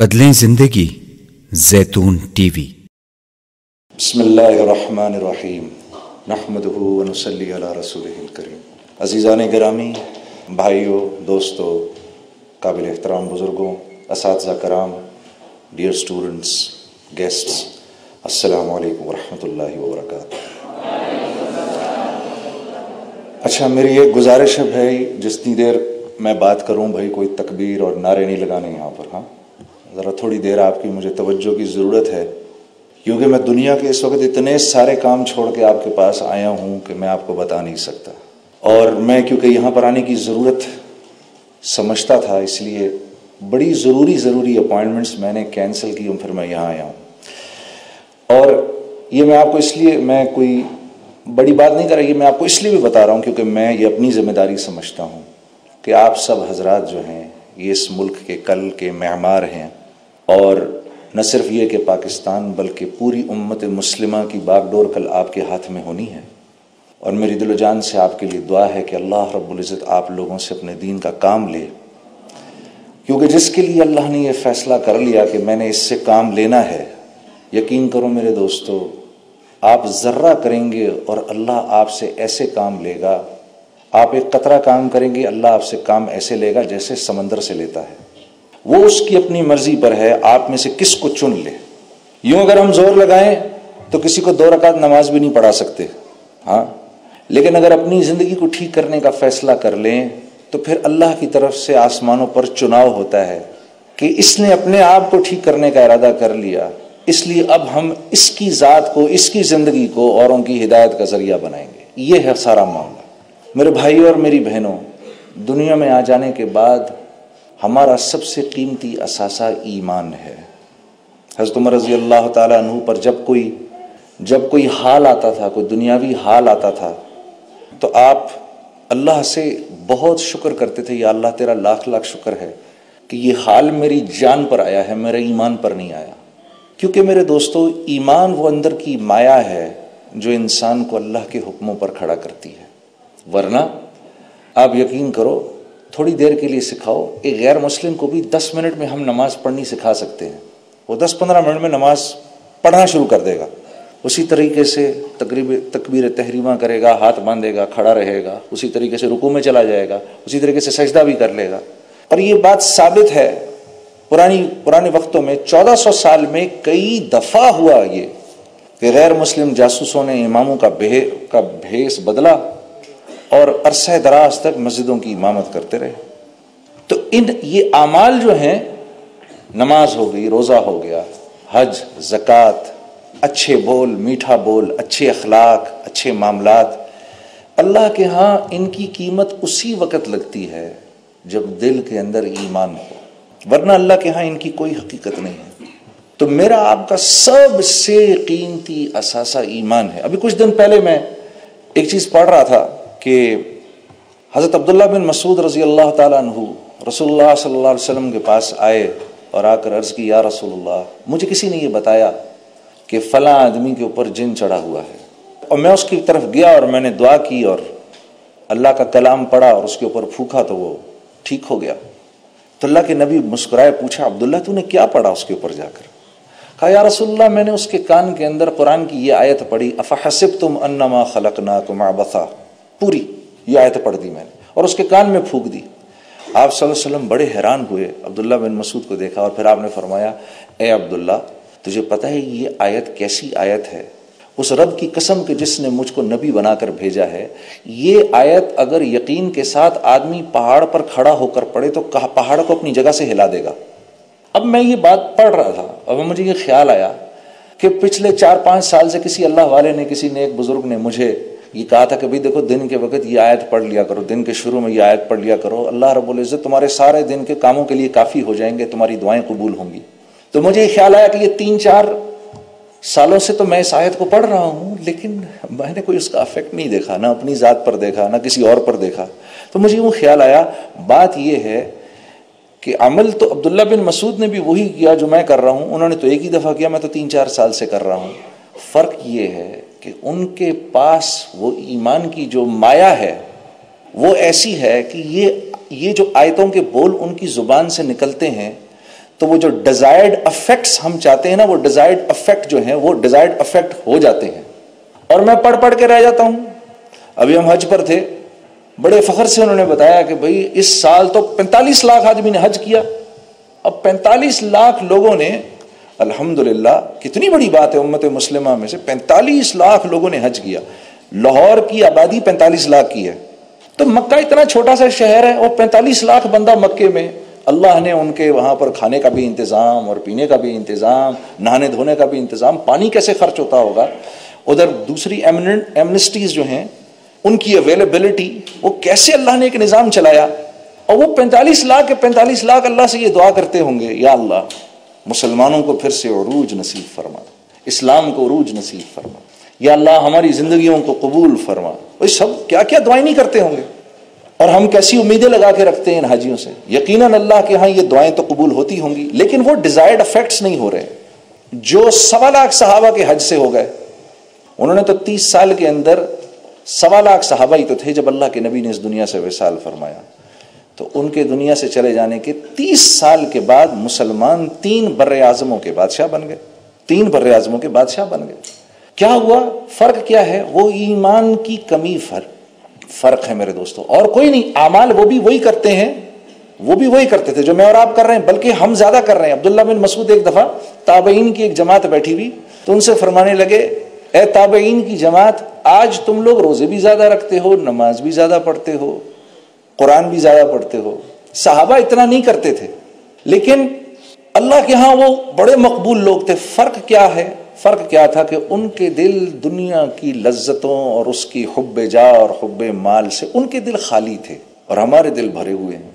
بدلیں زندگی، زیتون ٹی وی۔ بسم اللہ الرحمن الرحیم۔ نحمده ونصلی علی رسولہ الکریم۔ عزیزان گرامی بھائیوں دوستوں قابل احترام بزرگوں، اساتذہ کرام ڈیئر سٹوڈنٹس گیسٹس السلام علیکم ورحمۃ اللہ وبرکاتہ۔ اچھا میری ایک گزارش ہے بھائی جتنی دیر میں بات کروں، بھائی، کوئی تکبیر اور نعرے نہیں لگانے یہاں پر ہاں؟ ذرا تھوڑی دیر آپ کی مجھے توجہ کی ضرورت ہے، کیونکہ میں دنیا کے اس وقت اتنے سارے کام چھوڑ کے آپ کے پاس آیا ہوں کہ میں آپ کو بتا نہیں سکتا۔ اور میں کیونکہ یہاں پر آنے کی ضرورت سمجھتا تھا، اس لیے بڑی ضروری ضروری اپوائنٹمنٹس میں نے کینسل کی ہوں پھر میں یہاں آیا ہوں۔ اور یہ میں آپ کو اس لیے، میں کوئی بڑی بات نہیں کر رہا یہ میں آپ کو اس لیے بھی بتا رہا ہوں کیونکہ میں یہ اپنی ذمہ داری سمجھتا ہوں کہ آپ سب حضرات جو ہیں، یہ اس ملک کے کل کے معمار ہیں۔ اور نہ صرف یہ کہ پاکستان بلکہ پوری امت مسلمہ کی باغ ڈور کل آپ کے ہاتھ میں ہونی ہے۔ اور میری دل و جان سے آپ کے لیے دعا ہے کہ اللہ رب العزت آپ لوگوں سے اپنے دین کا کام لے۔ کیونکہ جس کے لیے اللہ نے یہ فیصلہ کر لیا کہ میں نے اس سے کام لینا ہے، یقین کرو میرے دوستو، آپ ذرہ کریں گے اور اللہ آپ سے ایسے کام لے گا۔ آپ ایک قطرہ کام کریں گے، اللہ آپ سے کام ایسے لے گا جیسے سمندر سے لیتا ہے۔ وہ اس کی اپنی مرضی پر ہے، آپ میں سے کس کو چن لے؟ یوں اگر ہم زور لگائیں تو کسی کو دو رکعت نماز بھی نہیں پڑھا سکتے۔ ہاں؟ لیکن اگر اپنی زندگی کو ٹھیک کرنے کا فیصلہ کر لیں تو پھر اللہ کی طرف سے آسمانوں پر چناؤ ہوتا ہے کہ اس نے اپنے آپ کو ٹھیک کرنے کا ارادہ کر لیا۔ اس لیے اب ہم اس کی ذات کو، اس کی زندگی کو اوروں کی ہدایت کا ذریعہ بنائیں گے۔ یہ ہے سارا معاملہ۔ میرے بھائی اور میری بہنوں، دنیا میں آ جانے کے بعد ہمارا سب سے قیمتی اثاثہ ایمان ہے۔ حضرت عمر رضی اللہ تعالیٰ عنہ پر جب کوئی جب کوئی حال آتا تھا، کوئی دنیاوی حال آتا تھا، تو آپ اللہ سے بہت شکر کرتے تھے، یا اللہ تیرا لاکھ لاکھ شکر ہے کہ یہ حال میری جان پر آیا ہے، میرے ایمان پر نہیں آیا۔ کیونکہ میرے دوستو، ایمان وہ اندر کی مایا ہے جو انسان کو اللہ کے حکموں پر کھڑا کرتی ہے۔ ورنہ آپ یقین کرو تھوڑی دیر کے لیے سکھاؤ۔ ایک غیر مسلم کو بھی دس منٹ میں ہم نماز پڑھنی سکھا سکتے ہیں۔ وہ دس پندرہ منٹ میں نماز پڑھنا شروع کر دے گا۔ اسی طریقے سے تقریب، تکبیر تحریمہ کرے گا، ہاتھ باندھے گا، کھڑا رہے گا۔ اسی طریقے سے رکو میں چلا جائے گا۔ اسی طریقے سے سجدہ بھی کر لے گا۔ اور یہ بات ثابت ہے۔ پرانی، پرانے وقتوں میں چودہ سو سال میں کئی دفعہ ہوا یہ کہ غیر مسلم جاسوسوں نے اماموں کا بے کا بھیس بدلا۔ اور عرصہ دراز تک مسجدوں کی امامت کرتے رہے۔ تو ان یہ اعمال جو ہیں، نماز ہو گئی، روزہ ہو گیا، حج، زکوٰۃ، اچھے بول، میٹھا بول، اچھے اخلاق، اچھے معاملات، اللہ کے ہاں ان کی قیمت اسی وقت لگتی ہے جب دل کے اندر ایمان ہو۔ ورنہ اللہ کے ہاں ان کی کوئی حقیقت نہیں ہے۔ تو میرا آپ کا سب سے قیمتی اثاثہ ایمان ہے۔ ابھی کچھ دن پہلے میں ایک چیز پڑھ رہا تھا۔ کہ حضرت عبداللہ بن مسعود رضی اللہ تعالیٰ عنہ رسول اللہ صلی اللہ علیہ وسلم کے پاس آئے اور آ کر عرض کی، یا رسول اللہ مجھے کسی نے یہ بتایا کہ فلاں آدمی کے اوپر جن چڑھا ہوا ہے اور میں اس کی طرف گیا اور میں نے دعا کی اور اللہ کا کلام پڑھا اور اس کے اوپر پھونکا تو وہ ٹھیک ہو گیا. تو اللہ کے نبی مسکرائے پوچھا، عبداللہ، تو نے کیا پڑھا اس کے اوپر جا کر؟ کہا، یا رسول اللہ میں نے اس کے کان کے اندر قرآن کی یہ آیت پڑھی افحسب تم انما خلقنا تم پوری یہ آیت پڑھ دی میں نے اور اس کے کان میں پھونک دی۔ آپ صلی اللہ علیہ وسلم بڑے حیران ہوئے۔ عبداللہ بن مسعود کو دیکھا اور پھر آپ نے فرمایا، اے عبداللہ، تجھے پتہ ہے یہ آیت کیسی آیت ہے؟ اس رب کی قسم کے جس نے مجھ کو نبی بنا کر بھیجا ہے، یہ آیت اگر یقین کے ساتھ آدمی پہاڑ پر کھڑا ہو کر پڑے تو پہاڑ کو اپنی جگہ سے ہلا دے گا۔ اب میں یہ بات پڑھ رہا تھا۔ اب مجھے یہ خیال آیا کہ پچھلے چار پانچ سال سے کسی اللہ والے نے، کسی نے ایک بزرگ نے مجھے یہ کہا تھا کہ بھائی دیکھو دن کے وقت یہ آیت پڑھ لیا کرو، دن کے شروع میں یہ آیت پڑھ لیا کرو۔ اللہ رب العزت تمہارے سارے دن کے کاموں کے لیے کافی ہو جائیں گے، تمہاری دعائیں قبول ہوں گی۔ تو مجھے یہ خیال آیا کہ یہ تین چار سالوں سے تو میں اس آیت کو پڑھ رہا ہوں، لیکن میں نے کوئی اس کا افیکٹ نہیں دیکھا، نہ اپنی ذات پر دیکھا، نہ کسی اور پر دیکھا۔ تو مجھے وہ خیال آیا، بات یہ ہے کہ عمل تو عبداللہ بن مسعود نے بھی وہی کیا جو میں کر رہا ہوں، انہوں نے تو ایک ہی دفعہ کیا، میں تو تین چار سال سے کر رہا ہوں۔ فرق یہ ہے کہ ان کے پاس وہ ایمان کی جو مایا ہے، وہ ایسی ہے کہ یہ یہ جو آیتوں کے بول ان کی زبان سے نکلتے ہیں، تو وہ جو ڈیزائرڈ افیکٹس ہم چاہتے ہیں نا، وہ ڈیزائرڈ افیکٹ جو ہیں، وہ ڈیزائرڈ افیکٹ ہو جاتے ہیں۔ اور میں پڑھ پڑھ کے رہ جاتا ہوں۔ ابھی ہم حج پر تھے، بڑے فخر سے انہوں نے بتایا کہ بھائی، اس سال تو پینتالیس لاکھ آدمی نے حج کیا۔ اب پینتالیس لاکھ لوگوں نے الحمد کتنی بڑی بات ہے امت مسلمہ میں سے، پینتالیس لاکھ لوگوں نے حج کیا۔ لاہور کی آبادی پینتالیس لاکھ کی ہے۔ تو مکہ اتنا چھوٹا سا شہر ہے وہ پینتالیس لاکھ بندہ مکے میں، اللہ نے ان کے وہاں پر کھانے کا بھی انتظام اور پینے کا بھی انتظام، نہانے دھونے کا بھی انتظام، پانی کیسے خرچ ہوتا ہوگا؟ ادھر دوسری ایمنسٹیز جو ہیں، ان کی اویلیبلٹی وہ کیسے اللہ نے ایک نظام چلایا؟ اور وہ پینتالیس لاکھ کے پینتالیس لاکھ اللہ سے یہ دعا کرتے ہوں گے، یا اللہ مسلمانوں کو پھر سے عروج نصیب فرما اسلام کو عروج نصیب فرما یا اللہ ہماری زندگیوں کو قبول فرما وہ سب کیا کیا دعائیں نہیں کرتے ہوں گے؟ اور ہم کیسی امیدیں لگا کے رکھتے ہیں ان حاجیوں سے؟ یقیناً اللہ کے ہاں یہ دعائیں تو قبول ہوتی ہوں گی، لیکن وہ ڈیزائرڈ افیکٹس نہیں ہو رہے۔ جو سوا لاکھ صحابہ کے حج سے ہو گئے، انہوں نے تو تیس سال کے اندر سوا لاکھ صحابہ ہی تو تھے جب اللہ کے نبی نے اس دنیا سے وصال فرمایا۔ تو ان کے دنیا سے چلے جانے کے تیس سال کے بعد مسلمان تین بر اعظموں کے بادشاہ بن گئے۔ تین بر اعظموں کے بادشاہ بن گئے۔ کیا ہوا؟ فرق کیا ہے؟ وہ ایمان کی کمی فرق فرق ہے میرے دوستوں اور کوئی نہیں، اعمال وہ بھی وہی کرتے ہیں، وہ بھی وہی کرتے تھے جو میں اور آپ کر رہے ہیں، بلکہ ہم زیادہ کر رہے ہیں۔ عبداللہ بن مسعود ایک دفعہ تابعین کی ایک جماعت بیٹھی ہوئی، تو ان سے فرمانے لگے، اے تابعین کی جماعت، آج تم لوگ روزے بھی زیادہ رکھتے ہو، نماز بھی زیادہ پڑھتے ہو قرآن بھی زیادہ پڑھتے ہو۔ صحابہ اتنا نہیں کرتے تھے۔ لیکن اللہ کے ہاں وہ بڑے مقبول لوگ تھے۔ فرق کیا ہے؟ فرق کیا تھا کہ ان کے دل دنیا کی لذتوں اور اس کی حب جا اور حب مال سے ان کے دل خالی تھے اور ہمارے دل بھرے ہوئے ہیں۔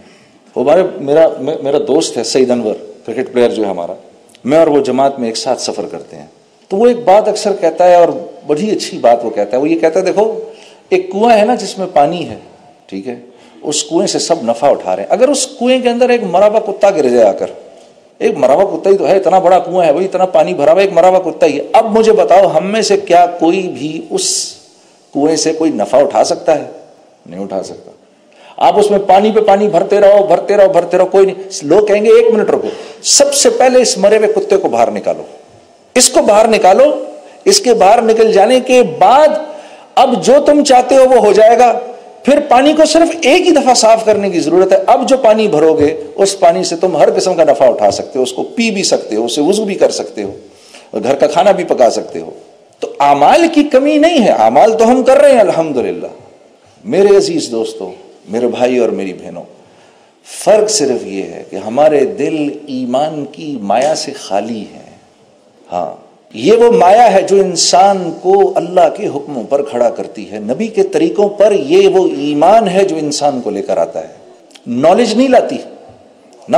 وہ ہمارے میرا میرا دوست ہے سعید انور، کرکٹ پلیئر جو ہے ہمارا۔ میں اور وہ جماعت میں ایک ساتھ سفر کرتے ہیں۔ تو وہ ایک بات اکثر کہتا ہے اور بڑی اچھی بات وہ کہتا ہے۔ وہ یہ کہتا ہے، دیکھو، ایک کنواں ہے نا جس میں پانی ہے، ٹھیک ہے؟ اس کنویں سے سب نفع اٹھا رہے ہیں۔ اگر اس کنویں کے اندر ایک مرا کتا گر جائے آ کر، ایک مرا کتا ہی تو ہے، اتنا بڑا کنواں ہے، وہی اتنا پانی بھرا ہوا ایک مرا کتا ہی ہے۔ اب مجھے بتاؤ، ہم میں سے کیا کوئی بھی اس کنویں سے کوئی نفع اٹھا سکتا ہے؟ نہیں اٹھا سکتا۔ آپ اس میں پانی پہ پانی بھرتے رہو بھرتے رہو بھرتے رہو، کوئی نہیں۔ لوگ کہیں گے، ایک منٹ رکو۔ سب سے پہلے اس مرے ہوئے کتے کو باہر نکالو۔ اس کو باہر نکالو۔ اس کے باہر نکل جانے کے بعد اب جو تم چاہتے ہو وہ ہو جائے گا۔ پھر پانی کو صرف ایک ہی دفعہ صاف کرنے کی ضرورت ہے۔ اب جو پانی بھرو گے اس پانی سے تم ہر قسم کا نفع اٹھا سکتے ہو، اس کو پی بھی سکتے ہو، اسے وضو بھی کر سکتے ہو، اور گھر کا کھانا بھی پکا سکتے ہو۔ تو امال کی کمی نہیں ہے امال تو ہم کر رہے ہیں الحمد میرے عزیز دوستوں میرے بھائی اور میری بہنوں، فرق صرف یہ ہے کہ ہمارے دل ایمان کی مایا سے خالی ہے۔ ہاں۔ یہ وہ مایا ہے جو انسان کو اللہ کے حکموں پر کھڑا کرتی ہے۔ نبی کے طریقوں پر یہ وہ ایمان ہے جو انسان کو لے کر آتا ہے۔ نالج نہیں لاتی۔ نہ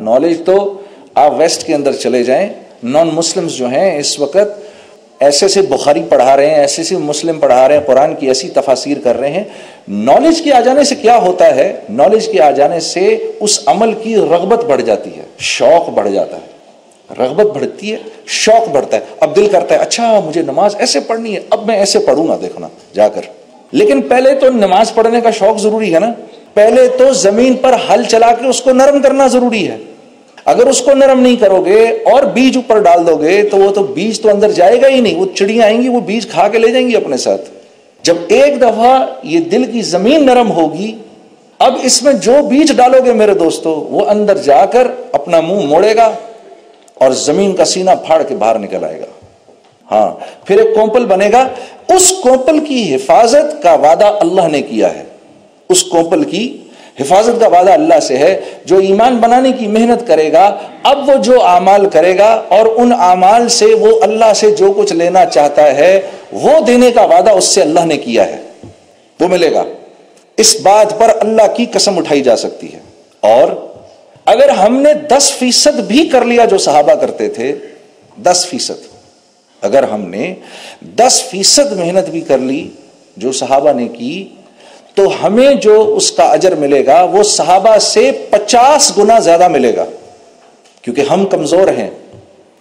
نالج تو آپ ویسٹ کے اندر چلے جائیں۔ نان مسلم جو ہیں اس وقت ایسے سے بخاری پڑھا رہے ہیں، ایسے سے مسلم پڑھا رہے ہیں، قرآن کی ایسی تفاصیر کر رہے ہیں۔ نالج کے آ جانے سے کیا ہوتا ہے؟ نالج کے آ جانے سے اس عمل کی رغبت بڑھ جاتی ہے، شوق بڑھ جاتا ہے۔ رغبت بڑھتی ہے، شوق بڑھتا ہے، اب دل کرتا ہے اچھا مجھے نماز ایسے پڑھنی ہے، اب میں ایسے پڑھوں گا دیکھنا جا کر۔ لیکن پہلے تو نماز پڑھنے کا شوق ضروری ہے نا۔ پہلے تو زمین پر ہل چلا کے اس کو نرم کرنا ضروری ہے۔ اگر اس کو نرم نہیں کرو گے اور بیج اوپر ڈال دو گے تو وہ تو بیج تو اندر جائے گا ہی نہیں۔ وہ چڑیاں آئیں گی، وہ بیج کھا کے لے جائیں گی اپنے ساتھ۔ جب ایک دفعہ یہ دل کی زمین نرم ہوگی، اب اس میں جو بیج ڈالو گے میرے دوستو، وہ اندر جا کر اپنا منہ موڑے گا۔ اور زمین کا سینہ پھاڑ کے باہر نکل آئے گا۔ ہاں پھر ایک کومپل بنے گا۔ اس کومپل کی حفاظت کا وعدہ اللہ نے کیا ہے۔ اس کومپل کی حفاظت کا وعدہ اللہ سے ہے۔ جو ایمان بنانے کی محنت کرے گا، اب وہ جو اعمال کرے گا اور ان اعمال سے وہ اللہ سے جو کچھ لینا چاہتا ہے، وہ دینے کا وعدہ اس سے اللہ نے کیا ہے۔ وہ ملے گا۔ اس بات پر اللہ کی قسم اٹھائی جا سکتی ہے۔ اور اگر ہم نے دس فیصد بھی کر لیا جو صحابہ کرتے تھے، دس فیصد۔ اگر ہم نے دس فیصد محنت بھی کر لی جو صحابہ نے کی، تو ہمیں جو اس کا اجر ملے گا، وہ صحابہ سے پچاس گنا زیادہ ملے گا۔ کیونکہ ہم کمزور ہیں۔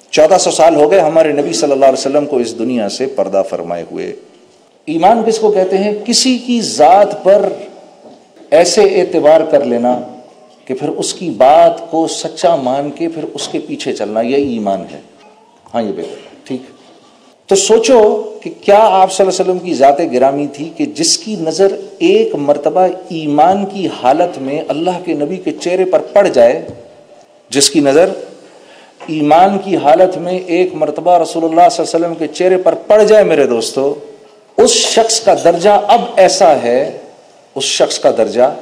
چودہ سو سال ہو گئے ہمارے نبی صلی اللہ علیہ وسلم کو اس دنیا سے پردہ فرمائے ہوئے۔ ایمان کس کو کہتے ہیں؟ کسی کی ذات پر ایسے اعتبار کر لینا کہ پھر اس کی بات کو سچا مان کے پھر اس کے پیچھے چلنا یہ ایمان ہے۔ ہاں یہ بہتر ٹھیک۔ تو سوچو کہ کیا آپ صلی اللہ علیہ وسلم کی ذات گرامی تھی کہ جس کی نظر ایک مرتبہ ایمان کی حالت میں اللہ کے نبی کے چہرے پر پڑ جائے، جس کی نظر ایمان کی حالت میں ایک مرتبہ رسول اللہ صلی اللہ علیہ وسلم کے چہرے پر پڑ جائے، میرے دوستو، اس شخص کا درجہ اب ایسا ہے، اس شخص کا درجہ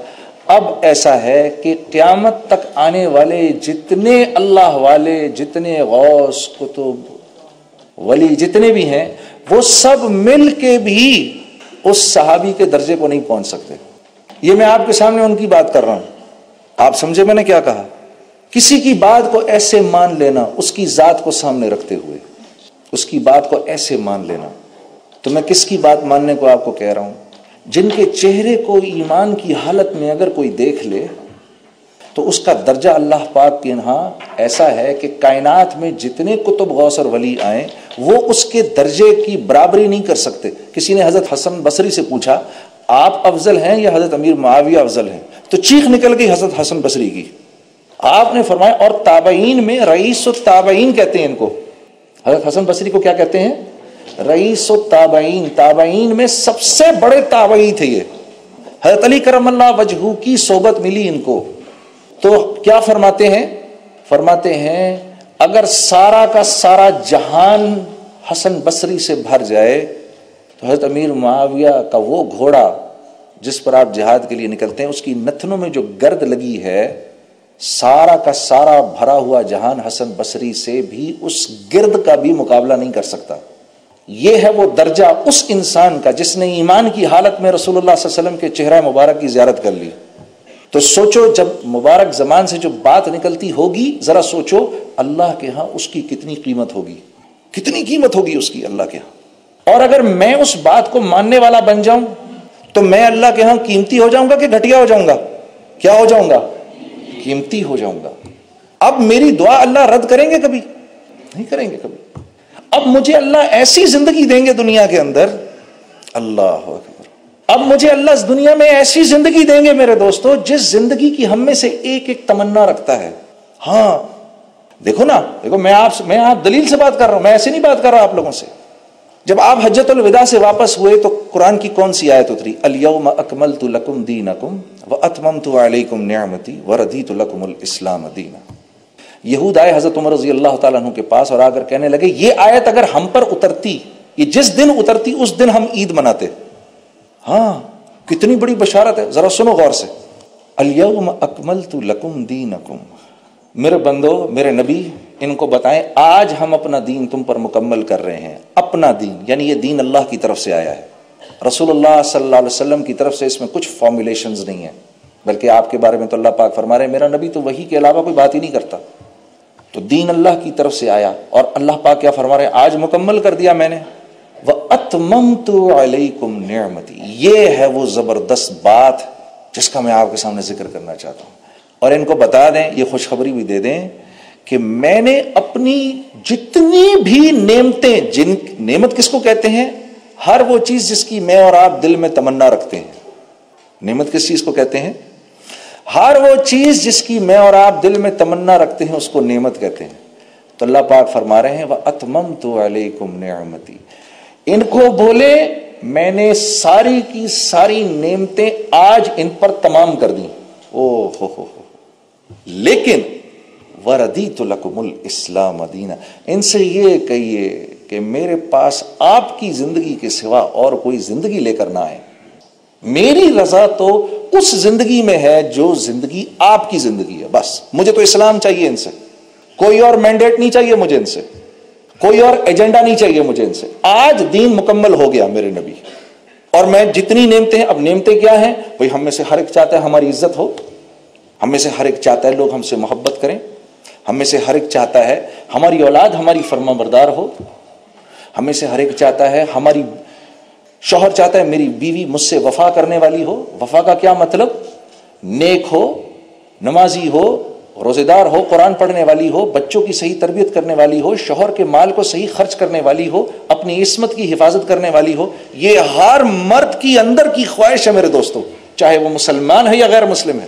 اب ایسا ہے کہ قیامت تک آنے والے جتنے اللہ والے، جتنے غوث کتب ولی جتنے بھی ہیں، وہ سب مل کے بھی اس صحابی کے درجے کو نہیں پہنچ سکتے۔ یہ میں آپ کے سامنے ان کی بات کر رہا ہوں۔ آپ سمجھے میں نے کیا کہا؟ کسی کی بات کو ایسے مان لینا، اس کی ذات کو سامنے رکھتے ہوئے، اس کی بات کو ایسے مان لینا۔ تو میں کس کی بات ماننے کو آپ کو کہہ رہا ہوں؟ جن کے چہرے کو ایمان کی حالت میں اگر کوئی دیکھ لے، تو اس کا درجہ اللہ پاک کے یہاں ایسا ہے کہ کائنات میں جتنے کتب غوث اور ولی آئیں، وہ اس کے درجے کی برابری نہیں کر سکتے۔ کسی نے حضرت حسن بصری سے پوچھا، آپ افضل ہیں یا حضرت امیر معاویہ افضل ہیں؟ تو چیخ نکل گئی حضرت حسن بصری کی۔ آپ نے فرمایا، اور تابعین میں رئیس و تابعین کہتے ہیں ان کو۔ حضرت حسن بصری کو کیا کہتے ہیں؟ رئیس و تابعین تابعین میں سب سے بڑے تابعی تھے یہ۔ حضرت علی کرم اللہ وجہ کی صحبت ملی ان کو۔ تو کیا فرماتے ہیں؟ فرماتے ہیں، اگر سارا کا سارا جہان حسن بصری سے بھر جائے، تو حضرت امیر معاویہ کا وہ گھوڑا جس پر آپ جہاد کے لیے نکلتے ہیں، اس کی نتنوں میں جو گرد لگی ہے، سارا کا سارا بھرا ہوا جہان حسن بصری سے بھی اس گرد کا بھی مقابلہ نہیں کر سکتا۔ یہ ہے وہ درجہ اس انسان کا جس نے ایمان کی حالت میں رسول اللہ صلی اللہ علیہ وسلم کے چہرہ مبارک کی زیارت کر لی۔ تو سوچو جب مبارک زمان سے جو بات نکلتی ہوگی، ذرا سوچو اللہ کے ہاں اس کی کتنی قیمت ہوگی۔ کتنی قیمت ہوگی اس کی اللہ کے ہاں۔ اور اگر میں اس بات کو ماننے والا بن جاؤں، تو میں اللہ کے ہاں قیمتی ہو جاؤں گا کہ گھٹیا ہو جاؤں گا؟ کیا ہو جاؤں گا؟ قیمتی ہو جاؤں گا۔ اب میری دعا اللہ رد کریں گے کبھی؟ نہیں کریں گے کبھی۔ اب مجھے اللہ ایسی زندگی دیں گے دنیا کے اندر۔ اللہ اب مجھے اللہ اس دنیا میں ایسی زندگی دیں گے میرے دوستو، جس زندگی کی ہم میں سے ایک ایک تمنا رکھتا ہے۔ ہاں دیکھو نا، دیکھو، میں آپ میں آپ دلیل سے بات کر رہا ہوں، میں ایسے نہیں بات کر رہا آپ لوگوں سے۔ جب آپ حجت الوداع سے واپس ہوئے تو قرآن کی کون سی آیت اتری؟ الیوم اکملت لکم دینکم و اتممت علیکم نعمتی و ردیت لکم الاسلام دینا یہود آئے حضرت عمر رضی اللہ تعالیٰ عنہ کے پاس اور آگر کہنے لگے، یہ آیت اگر ہم پر اترتی، یہ جس دن اترتی، اس دن ہم عید مناتے۔ ہاں کتنی بڑی بشارت ہے، ذرا سنو غور سے۔ الیوم اکملت لکم دینکم۔ میرے بندو، میرے نبی، ان کو بتائیں، آج ہم اپنا دین تم پر مکمل کر رہے ہیں۔ اپنا دین یعنی یہ دین اللہ کی طرف سے آیا ہے۔ رسول اللہ صلی اللہ علیہ وسلم کی طرف سے اس میں کچھ فارمولیشنز نہیں ہیں۔ بلکہ آپ کے بارے میں تو اللہ پاک فرما رہے ہیں، میرا نبی تو وہی کے علاوہ کوئی بات ہی نہیں کرتا۔ تو دین اللہ کی طرف سے آیا اور اللہ پاک کیا فرما رہے ہیں؟ آج مکمل کر دیا میں نے۔ نعمتی یہ ہے وہ زبردست بات جس کا میں آپ کے سامنے ذکر کرنا چاہتا ہوں۔ اور ان کو بتا دیں، یہ خوشخبری بھی دے دیں کہ میں نے اپنی جتنی بھی نعمتیں، جن، نعمت کس کو کہتے ہیں؟ ہر وہ چیز جس کی میں اور آپ دل میں تمنا رکھتے ہیں۔ نعمت کس چیز کو کہتے ہیں؟ ہر وہ چیز جس کی میں اور آپ دل میں تمنا رکھتے ہیں، اس کو نعمت کہتے ہیں۔ تو اللہ پاک فرما رہے ہیں وہ اتمم تو علیکم نعمتی ان کو بولے، میں نے ساری کی ساری نعمتیں آج ان پر تمام کر دی او ہو ہو لیکن وردی تو لکم الاسلام دینہ ان سے یہ کہیے کہ میرے پاس آپ کی زندگی کے سوا اور کوئی زندگی لے کر نہ آئے۔ میری رضا تو اس زندگی میں ہے جو زندگی آپ کی زندگی ہے، بس۔ مجھے تو اسلام چاہیے ان سے۔ کوئی اور مینڈیٹ نہیں چاہیے مجھے ان سے۔ کوئی اور ایجنڈا نہیں چاہیے مجھے ان سے۔ آج دین مکمل ہو گیا میرے نبی۔ اور میں جتنی نعمتیں ہیں اب نعمتیں کیا ہیں؟ بھائی، ہم میں سے ہر ایک چاہتا ہے ہماری عزت ہو۔ ہم میں سے ہر ایک چاہتا ہے لوگ ہم سے محبت کریں۔ ہم میں سے ہر ایک چاہتا ہے ہماری اولاد ہماری فرما بردار ہو۔ ہم میں سے ہر ایک چاہتا ہے ہماری شوہر چاہتا ہے میری بیوی مجھ سے وفا کرنے والی ہو، وفا کا کیا مطلب؟ نیک ہو، نمازی ہو روزے دار ہو، قرآن پڑھنے والی ہو، بچوں کی صحیح تربیت کرنے والی ہو، شوہر کے مال کو صحیح خرچ کرنے والی ہو، اپنی عصمت کی حفاظت کرنے والی ہو، یہ ہر مرد کی اندر کی خواہش ہے میرے دوستوں چاہے وہ مسلمان ہے یا غیر مسلم ہے۔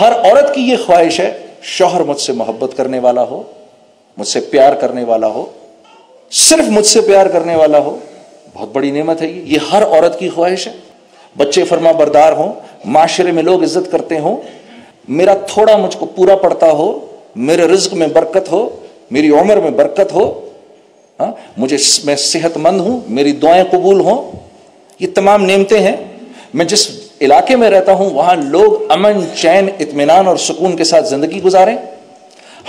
ہر عورت کی یہ خواہش ہے، شوہر مجھ سے محبت کرنے والا ہو، مجھ سے پیار کرنے والا ہو، صرف مجھ سے پیار کرنے والا ہو بہت بڑی نعمت ہے یہ۔ یہ ہر عورت کی خواہش ہے۔ بچے فرما بردار ہوں، معاشرے میں لوگ عزت کرتے ہوں۔ میرا تھوڑا مجھ کو پورا پڑتا ہو، میرے رزق میں برکت ہو، میری عمر میں برکت ہو ہاں مجھے میں صحت مند ہوں، میری دعائیں قبول ہوں۔ یہ تمام نعمتیں ہیں۔ میں جس علاقے میں رہتا ہوں، وہاں لوگ امن، چین، اطمینان اور سکون کے ساتھ زندگی گزاریں۔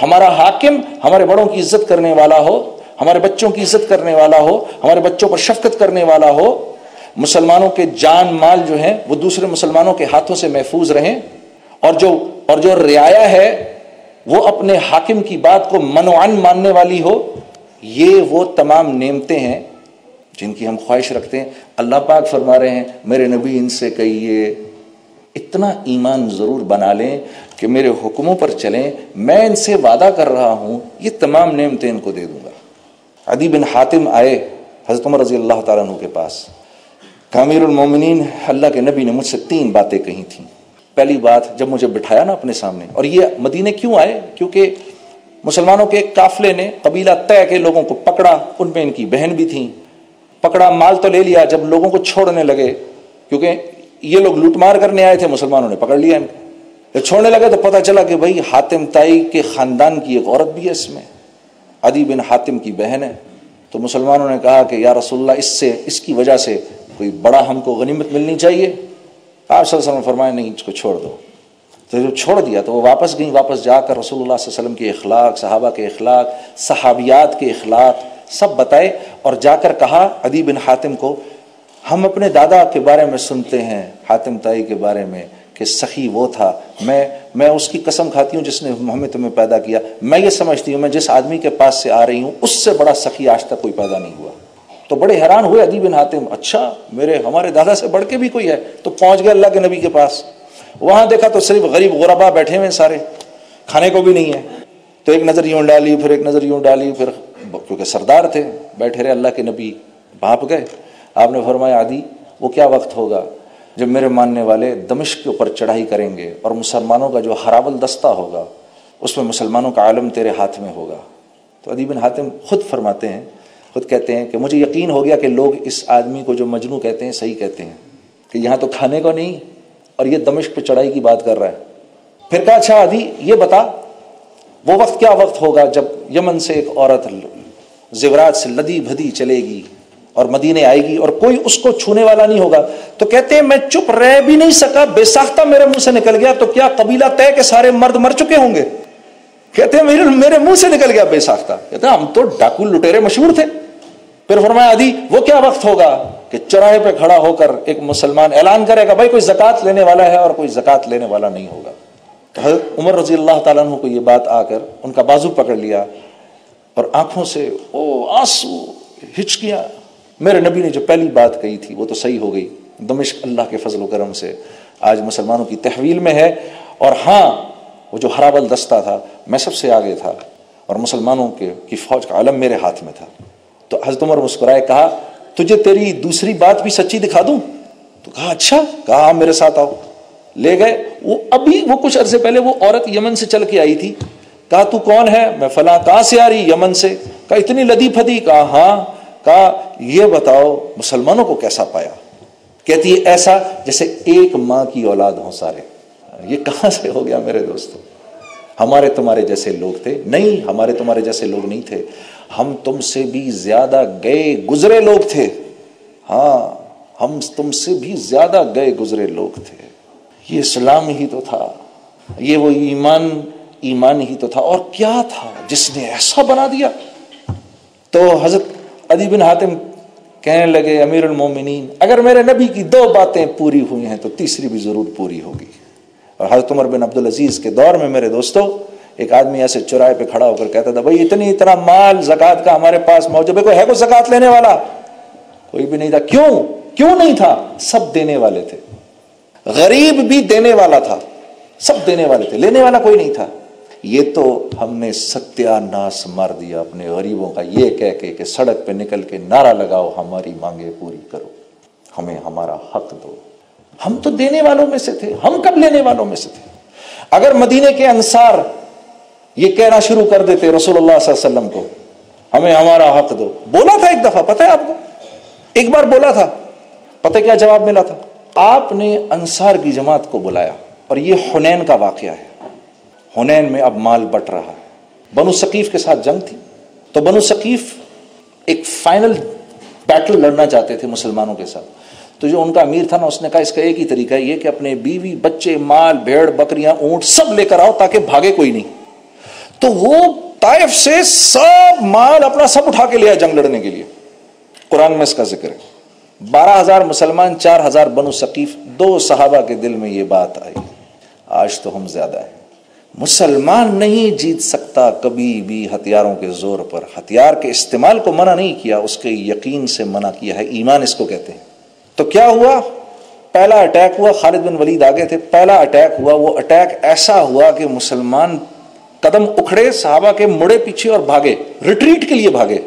ہمارا حاکم ہمارے بڑوں کی عزت کرنے والا ہو۔ ہمارے بچوں کی عزت کرنے والا ہو، ہمارے بچوں پر شفقت کرنے والا ہو، مسلمانوں کے جان مال جو ہیں، وہ دوسرے مسلمانوں کے ہاتھوں سے محفوظ رہیں، اور جو اور جو رعایا ہے، وہ اپنے حاکم کی بات کو منوعن ماننے والی ہو، یہ وہ تمام نعمتیں ہیں جن کی ہم خواہش رکھتے ہیں۔ اللہ پاک فرما رہے ہیں، میرے نبی ان سے کہیے، اتنا ایمان ضرور بنا لیں کہ میرے حکموں پر چلیں، میں ان سے وعدہ کر رہا ہوں، یہ تمام نعمتیں ان کو دے دوں گا۔ عدی بن حاتم آئے حضرت عمر رضی اللہ تعالیٰ عنہ کے پاس۔ کامیر المومنین، اللہ کے نبی نے مجھ سے تین باتیں کہی تھیں۔ پہلی بات، جب مجھے بٹھایا نا اپنے سامنے، اور یہ مدینے کیوں آئے؟ کیونکہ مسلمانوں کے قافلے نے قبیلہ طے کے لوگوں کو پکڑا، ان میں ان کی بہن بھی تھیں۔ پکڑا، مال تو لے لیا، جب لوگوں کو چھوڑنے لگے، کیونکہ یہ لوگ لوٹ مار کرنے آئے تھے، مسلمانوں نے پکڑ لیا ان کو۔ جب چھوڑنے لگے تو پتہ چلا کہ بھائی، حاتم تائی کے خاندان کی ایک عورت بھی ہے اس میں۔ عدی بن حاتم کی بہن ہے۔ تو مسلمانوں نے کہا کہ یا رسول اللہ، اس سے، اس کی وجہ سے کوئی بڑا ہم کو غنیمت ملنی چاہیے۔ آپ صلی اللہ علیہ وسلم فرمائے، نہیں، اس کو چھوڑ دو۔ تو جب چھوڑ دیا تو وہ واپس گئیں، واپس جا کر رسول اللہ صلی اللہ علیہ وسلم کے اخلاق، صحابہ کے اخلاق، صحابیات کے اخلاق سب بتائے اور جا کر کہا ادی بن حاتم کو، ہم اپنے دادا کے بارے میں سنتے ہیں، حاتم تائی کے بارے میں کہ سخی وہ تھا۔ میں میں اس کی قسم کھاتی ہوں جس نے محمد تمہیں پیدا کیا۔ میں یہ سمجھتی ہوں، میں جس آدمی کے پاس سے آ رہی ہوں، اس سے بڑا سخی آج تک کوئی پیدا نہیں ہوا۔ تو بڑے حیران ہوئے ادی بن حاتم۔ اچھا میرے ہمارے دادا سے بڑھ کے بھی کوئی ہے، تو پہنچ گئے اللہ کے نبی کے پاس۔ وہاں دیکھا تو صرف غریب غربا بیٹھے ہوئے سارے۔ کھانے کو بھی نہیں ہے۔ تو ایک نظر یوں ڈالی، پھر ایک نظر یوں ڈالی، پھر کیونکہ سردار تھے، بیٹھے رہے اللہ کے نبی بھاپ گئے۔ آپ نے فرمایا آدھی وہ کیا وقت ہوگا؟ جب میرے ماننے والے دمشق کے اوپر چڑھائی کریں گے اور مسلمانوں کا جو حرابل دستہ ہوگا، اس میں مسلمانوں کا عالم تیرے ہاتھ میں ہوگا۔ تو ادیب حاتم خود فرماتے ہیں، خود کہتے ہیں کہ مجھے یقین ہو گیا کہ لوگ اس آدمی کو جو مجنو کہتے ہیں، صحیح کہتے ہیں کہ یہاں تو کھانے کو نہیں اور یہ دمشق پہ چڑھائی کی بات کر رہا ہے۔ پھر کہا اچھا ادھی یہ بتا، وہ وقت کیا وقت ہوگا جب یمن سے ایک عورت زیورات سے لدی بھدی چلے گی؟ اور مدینے آئے گی اور کوئی اس کو چھونے والا نہیں ہوگا۔ تو کہتے ہیں، میں چپ رہ بھی نہیں سکا، بے ساختہ میرے منہ سے نکل گیا۔ تو کیا قبیلہ طے کہ سارے مرد مر چکے ہوں گے؟ کہتے ہیں، میرے میرے منہ سے نکل گیا بے ساختہ۔ کہتے ہیں، ہم تو ڈاکو لٹیرے مشہور تھے۔ پھر فرمایا ادھی وہ کیا وقت ہوگا کہ چوراہے پہ کھڑا ہو کر ایک مسلمان اعلان کرے گا، بھائی، کوئی زکات لینے والا ہے اور کوئی زکات لینے والا نہیں ہوگا۔ حضرت عمر رضی اللہ تعالیٰ عنہ کو یہ بات آ کر ان کا بازو پکڑ لیا اور آنکھوں سے او آنسو ہچکیاں میرے نبی نے جو پہلی بات کہی تھی وہ تو صحیح ہو گئی۔ دمشق اللہ کے فضل و کرم سے آج مسلمانوں کی تحویل میں ہے۔ اور ہاں وہ جو ہرابل دستہ تھا، میں سب سے آگے تھا۔ اور مسلمانوں کے، کی فوج کا عالم میرے ہاتھ میں تھا۔ تو حضرت عمر مسکرائے کہا، تجھے تیری دوسری بات بھی سچی دکھا دوں؟ تو کہا اچھا۔ کہا ہاں، میرے ساتھ آؤ۔ لے گئے۔ وہ ابھی، وہ کچھ عرصے پہلے وہ عورت یمن سے چل کے آئی تھی۔ کہا، تو کون ہے؟ میں، فلاں، کہاں سے آ رہی یمن سے؟ کہا، اتنی لدی پھدی۔ کہا ہاں۔ کہا یہ بتاؤ مسلمانوں کو کیسا پایا؟ کہتی ہے ایسا جیسے ایک ماں کی اولاد ہوں سارے۔ یہ کہاں سے ہو گیا میرے دوستوں ہمارے تمہارے جیسے لوگ تھے؟ نہیں، ہمارے تمہارے جیسے لوگ نہیں تھے۔ ہم تم سے بھی زیادہ گئے گزرے لوگ تھے۔ ہاں ہم تم سے بھی زیادہ گئے گزرے لوگ تھے۔ یہ اسلام ہی تو تھا۔ یہ وہ ایمان ایمان ہی تو تھا۔ اور کیا تھا؟ جس نے ایسا بنا دیا۔ تو حضرت ادی بن حاتم کہنے لگے، امیر المومنین، اگر میرے نبی کی دو باتیں پوری ہوئی ہیں تو تیسری بھی ضرور پوری ہوگی۔ اور حضرت عمر بن عبدالعزیز کے دور میں میرے دوستوں ایک آدمی ایسے چوراہے پہ کھڑا ہو کر کہتا تھا، بھائی، اتنی اتنا مال زکات کا ہمارے پاس موجود ہے، کوئی ہے کوئی زکات لینے والا؟ کوئی بھی نہیں تھا۔ کیوں؟ کیوں نہیں تھا؟ سب دینے والے تھے۔ غریب بھی دینے والا تھا۔ سب دینے والے تھے۔ لینے والا کوئی نہیں تھا۔ یہ تو ہم نے ستیہ ناس مار دیا اپنے غریبوں کا یہ کہہ کے کہ سڑک پہ نکل کے نعرہ لگاؤ، ہماری مانگے پوری کرو۔ ہمیں ہمارا حق دو۔ ہم تو دینے والوں میں سے تھے، ہم کب لینے والوں میں سے تھے؟ اگر مدینے کے انصار یہ کہنا شروع کر دیتے رسول اللہ صلی اللہ علیہ وسلم کو، ہمیں ہمارا حق دو۔ بولا تھا ایک دفعہ، پتہ ہے آپ کو؟ ایک بار بولا تھا۔ پتہ کیا جواب ملا تھا؟ آپ نے انصار کی جماعت کو بلایا اور یہ حنین کا واقعہ ہے۔ حنین میں اب مال بٹ رہا ہے۔ بنو ثقیف کے ساتھ جنگ تھی۔ تو بنو ثقیف ایک فائنل بیٹل لڑنا چاہتے تھے مسلمانوں کے ساتھ۔ تو جو ان کا امیر تھا نا، اس نے کہا، اس کا ایک ہی طریقہ یہ کہ اپنے بیوی، بچے، مال، بھیڑ، بکریاں، اونٹ سب لے کر آؤ تاکہ بھاگے کوئی نہیں۔ تو وہ طائف سے سب مال اپنا سب اٹھا کے لیا جنگ لڑنے کے لیے۔ قرآن میں اس کا ذکر ہے۔ بارہ ہزار مسلمان، چار ہزار بنو ثقیف، دو صحابہ کے دل میں یہ بات آئی۔ آج تو ہم زیادہ ہیں۔ مسلمان نہیں جیت سکتا کبھی بھی ہتھیاروں کے زور پر۔ ہتھیار کے استعمال کو منع نہیں کیا، اس کے یقین سے منع کیا ہے۔ ایمان اس کو کہتے ہیں۔ تو کیا ہوا؟ پہلا اٹیک ہوا، خالد بن ولید آگے تھے۔ پہلا اٹیک ہوا، وہ اٹیک ایسا ہوا کہ مسلمان قدم اکھڑے، صحابہ کے مڑے پیچھے اور بھاگے۔ ریٹریٹ کے لیے بھاگے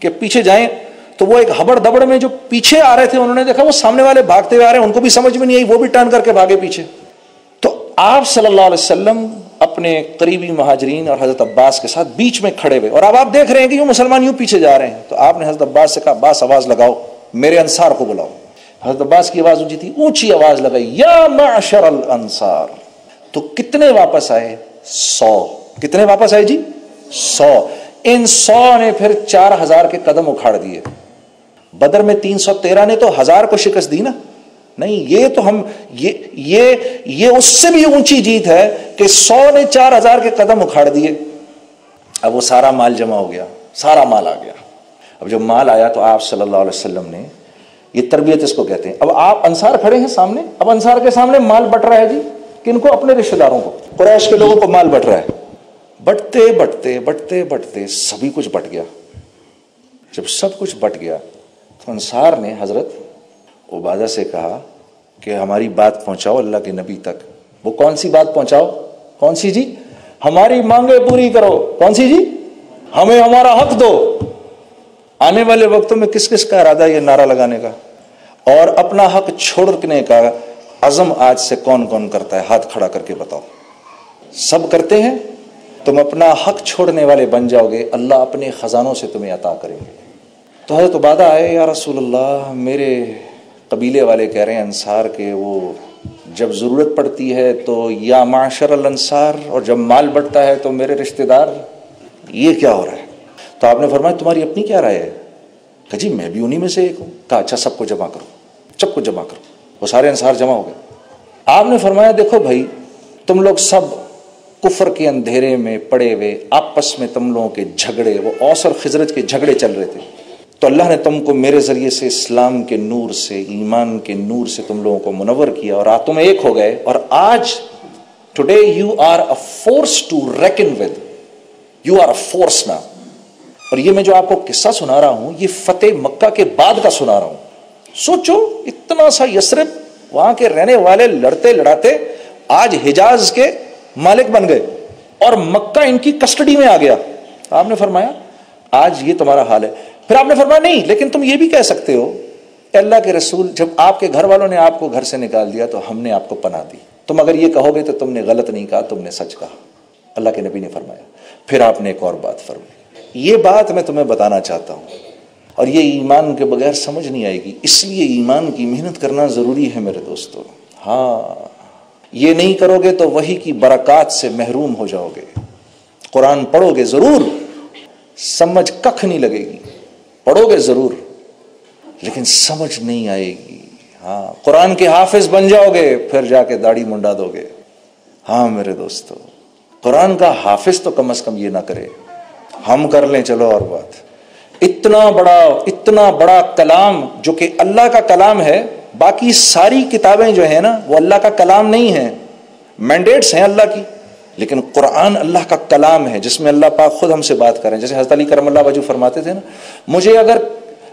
کہ پیچھے جائیں۔ تو وہ ایک ہبڑ دبڑ میں جو پیچھے آ رہے تھے، انہوں نے دیکھا وہ سامنے والے بھاگتے ہوئے آ رہے ہیں، ان کو بھی سمجھ میں نہیں آئی، وہ بھی ٹرن کر کے بھاگے پیچھے۔ تو آپ صلی اللہ علیہ وسلم اپنے قریبی مہاجرین اور حضرت عباس کے ساتھ بیچ میں کھڑے ہوئے اور اب آپ دیکھ رہے ہیں کہ یوں مسلمان یوں پیچھے جا رہے ہیں۔ تو آپ نے حضرت عباس سے کہا باس آواز لگاؤ، میرے انصار کو بلاؤ۔ حضرت عباس کی آواز اونچی تھی، اونچی آواز لگائی، یا معشر الانصار تو کتنے واپس آئے؟ سو۔ کتنے واپس آئے جی؟ سو۔ ان سو نے پھر چار ہزار کے قدم اکھاڑ دیے۔ بدر میں تین سو تیرہ نے تو ہزار کو شکست دی نا۔ نہیں، یہ تو ہم، یہ یہ یہ اس سے بھی اونچی جیت ہے کہ سو نے چار ہزار کے قدم اکھاڑ دیے۔ اب وہ سارا مال جمع ہو گیا، سارا مال آ گیا۔ اب جب مال آیا تو آپ صلی اللہ علیہ وسلم نے یہ تربیت اس کو کہتے ہیں۔ اب آپ انصار کھڑے ہیں سامنے؟ اب انصار کے سامنے مال بٹ رہا ہے جی؟ کن کو؟ اپنے رشتے داروں کو۔ قریش کے لوگوں کو مال بٹ رہا ہے۔ بٹتے بٹتے بٹتے بٹتے، سبھی کچھ بٹ گیا۔ جب سب کچھ بٹ گیا تو انصار نے حضرت عبادہ سے کہا کہ ہماری بات پہنچاؤ اللہ کے نبی تک۔ وہ کون سی بات پہنچاؤ؟ کون سی جی؟ ہماری مانگیں پوری کرو۔ کون سی جی؟ ہمیں ہمارا حق دو۔ آنے والے وقتوں میں کس کس کا ارادہ یہ نعرہ لگانے کا؟ اور اپنا حق چھوڑنے کا عزم آج سے کون کون کرتا ہے؟ ہاتھ کھڑا کر کے بتاؤ۔ سب کرتے ہیں؟ تم اپنا حق چھوڑنے والے بن جاؤ گے۔ اللہ اپنے خزانوں سے تمہیں عطا کریں گے۔ تو حضرت عبادہ آئے، یا رسول اللہ، میرے قبیلے والے کہہ رہے ہیں، انصار کے وہ جب ضرورت پڑتی ہے تو یا معاشر الانصار اور جب مال بٹتا ہے تو میرے رشتہ دار، یہ کیا ہو رہا ہے؟ تو آپ نے فرمایا، تمہاری اپنی کیا رائے ہے؟ کہ جی میں بھی انہی میں سے ایک ہوں۔ کہا اچھا سب کو جمع کرو۔ سب کو جمع کرو۔ وہ سارے انصار جمع ہو گئے۔ آپ نے فرمایا، دیکھو بھائی، تم لوگ سب کفر کے اندھیرے میں پڑے ہوئے، آپس میں تم لوگوں کے جھگڑے، وہ اوس اور خزرت کے جھگڑے چل رہے تھے۔ تو اللہ نے تم کو میرے ذریعے سے اسلام کے نور سے، ایمان کے نور سے تم لوگوں کو منور کیا اور تم ایک ہو گئے اور آج today you are a force to reckon with you are a force نا اور یہ میں جو آپ کو قصہ سنا رہا ہوں، یہ فتح مکہ کے بعد کا سنا رہا ہوں۔ سوچو، اتنا سا یسرف وہاں کے رہنے والے لڑتے لڑاتے آج حجاز کے مالک بن گئے اور مکہ ان کی کسٹڈی میں آ گیا۔ آپ نے فرمایا، آج یہ تمہارا حال ہے۔ پھر آپ نے فرمایا، نہیں، لیکن تم یہ بھی کہہ سکتے ہو اللہ کے رسول، جب آپ کے گھر والوں نے آپ کو گھر سے نکال دیا تو ہم نے آپ کو پناہ دی۔ تم اگر یہ کہو گے تو تم نے غلط نہیں کہا، تم نے سچ کہا۔ اللہ کے نبی نے فرمایا۔ پھر آپ نے ایک اور بات فرمائی۔ یہ بات میں تمہیں بتانا چاہتا ہوں، اور یہ ایمان کے بغیر سمجھ نہیں آئے گی، اس لیے ایمان کی محنت کرنا ضروری ہے میرے دوستو۔ ہاں یہ نہیں کرو گے تو وہی کی برکات سے محروم ہو جاؤ گے۔ قرآن پڑھو گے ضرور، سمجھ ککھ نہیں لگے گی۔ پڑھو گے ضرور، لیکن سمجھ نہیں آئے گی۔ ہاں قرآن کے حافظ بن جاؤ گے، پھر جا کے داڑھی منڈا دو گے۔ ہاں میرے دوستو، قرآن کا حافظ تو کم از کم یہ نہ کرے۔ ہم کر لیں، چلو اور بات۔ اتنا بڑا اتنا بڑا کلام جو کہ اللہ کا کلام ہے، باقی ساری کتابیں جو ہیں نا، وہ اللہ کا کلام نہیں ہے مینڈیٹس ہیں اللہ کی۔ لیکن قرآن اللہ کا کلام ہے، جس میں اللہ پاک خود ہم سے بات کریں۔ جیسے حضرت علی کرم اللہ وجو فرماتے تھے نا، مجھے اگر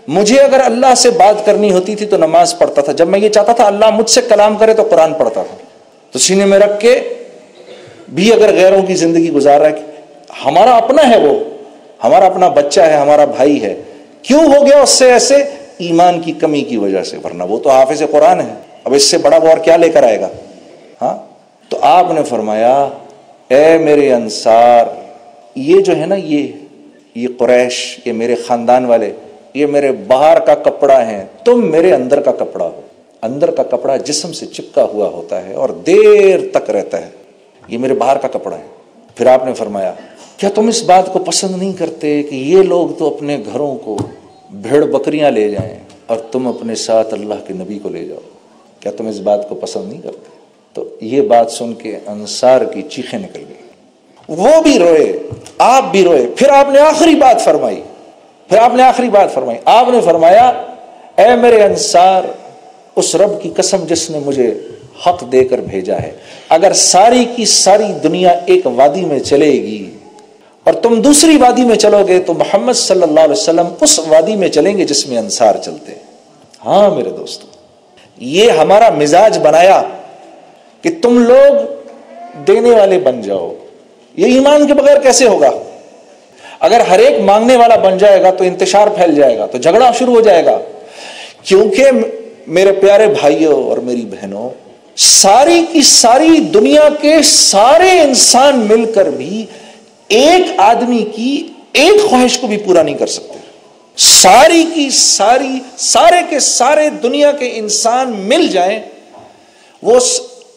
مجھے اگر اللہ سے بات کرنی ہوتی تھی تو نماز پڑھتا تھا۔ جب میں یہ چاہتا تھا اللہ مجھ سے کلام کرے تو قرآن پڑھتا تھا۔ تو سینے میں رکھ کے بھی اگر غیروں کی زندگی گزار رہا ہے ہمارا اپنا ہے وہ۔ ہمارا اپنا بچہ ہے، ہمارا بھائی ہے۔ کیوں ہو گیا اس سے ایسے؟ ایمان کی کمی کی وجہ سے۔ ورنہ وہ تو حافظ قرآن ہے۔ اب اس سے بڑا غور کیا لے کر آئے گا؟ ہاں؟ تو آپ نے فرمایا اے میرے انصار، یہ جو ہے نا یہ یہ قریش، یہ میرے خاندان والے، یہ میرے باہر کا کپڑا ہے تم میرے اندر کا کپڑا ہو۔ اندر کا کپڑا جسم سے چپکا ہوا ہوتا ہے اور دیر تک رہتا ہے۔ یہ میرے باہر کا کپڑا ہے۔ پھر آپ نے فرمایا، کیا تم اس بات کو پسند نہیں کرتے کہ یہ لوگ تو اپنے گھروں کو بھیڑ بکریاں لے جائیں اور تم اپنے ساتھ اللہ کے نبی کو لے جاؤ؟ کیا تم اس بات کو پسند نہیں کرتے؟ تو یہ بات سن کے انصار کی چیخیں نکل گئی وہ بھی روئے، آپ بھی روئے، پھر آپ نے آخری بات فرمائی۔ پھر آپ نے آخری بات فرمائی۔ آپ نے فرمایا، اے میرے انصار، اس رب کی قسم جس نے مجھے حق دے کر بھیجا ہے، اگر ساری کی ساری دنیا ایک وادی میں چلے گی اور تم دوسری وادی میں چلو گے، تو محمد صلی اللہ علیہ وسلم اس وادی میں چلیں گے جس میں انصار چلتے۔ ہاں میرے دوستوں یہ ہمارا مزاج بنایا کہ تم لوگ دینے والے بن جاؤ۔ یہ ایمان کے بغیر کیسے ہوگا؟ اگر ہر ایک مانگنے والا بن جائے گا تو انتشار پھیل جائے گا، تو جھگڑا شروع ہو جائے گا۔ کیونکہ میرے پیارے بھائیوں اور میری بہنوں، ساری کی ساری دنیا کے سارے انسان مل کر بھی ایک آدمی کی ایک خواہش کو بھی پورا نہیں کر سکتے۔ ساری کی ساری، سارے کے سارے دنیا کے انسان مل جائیں، وہ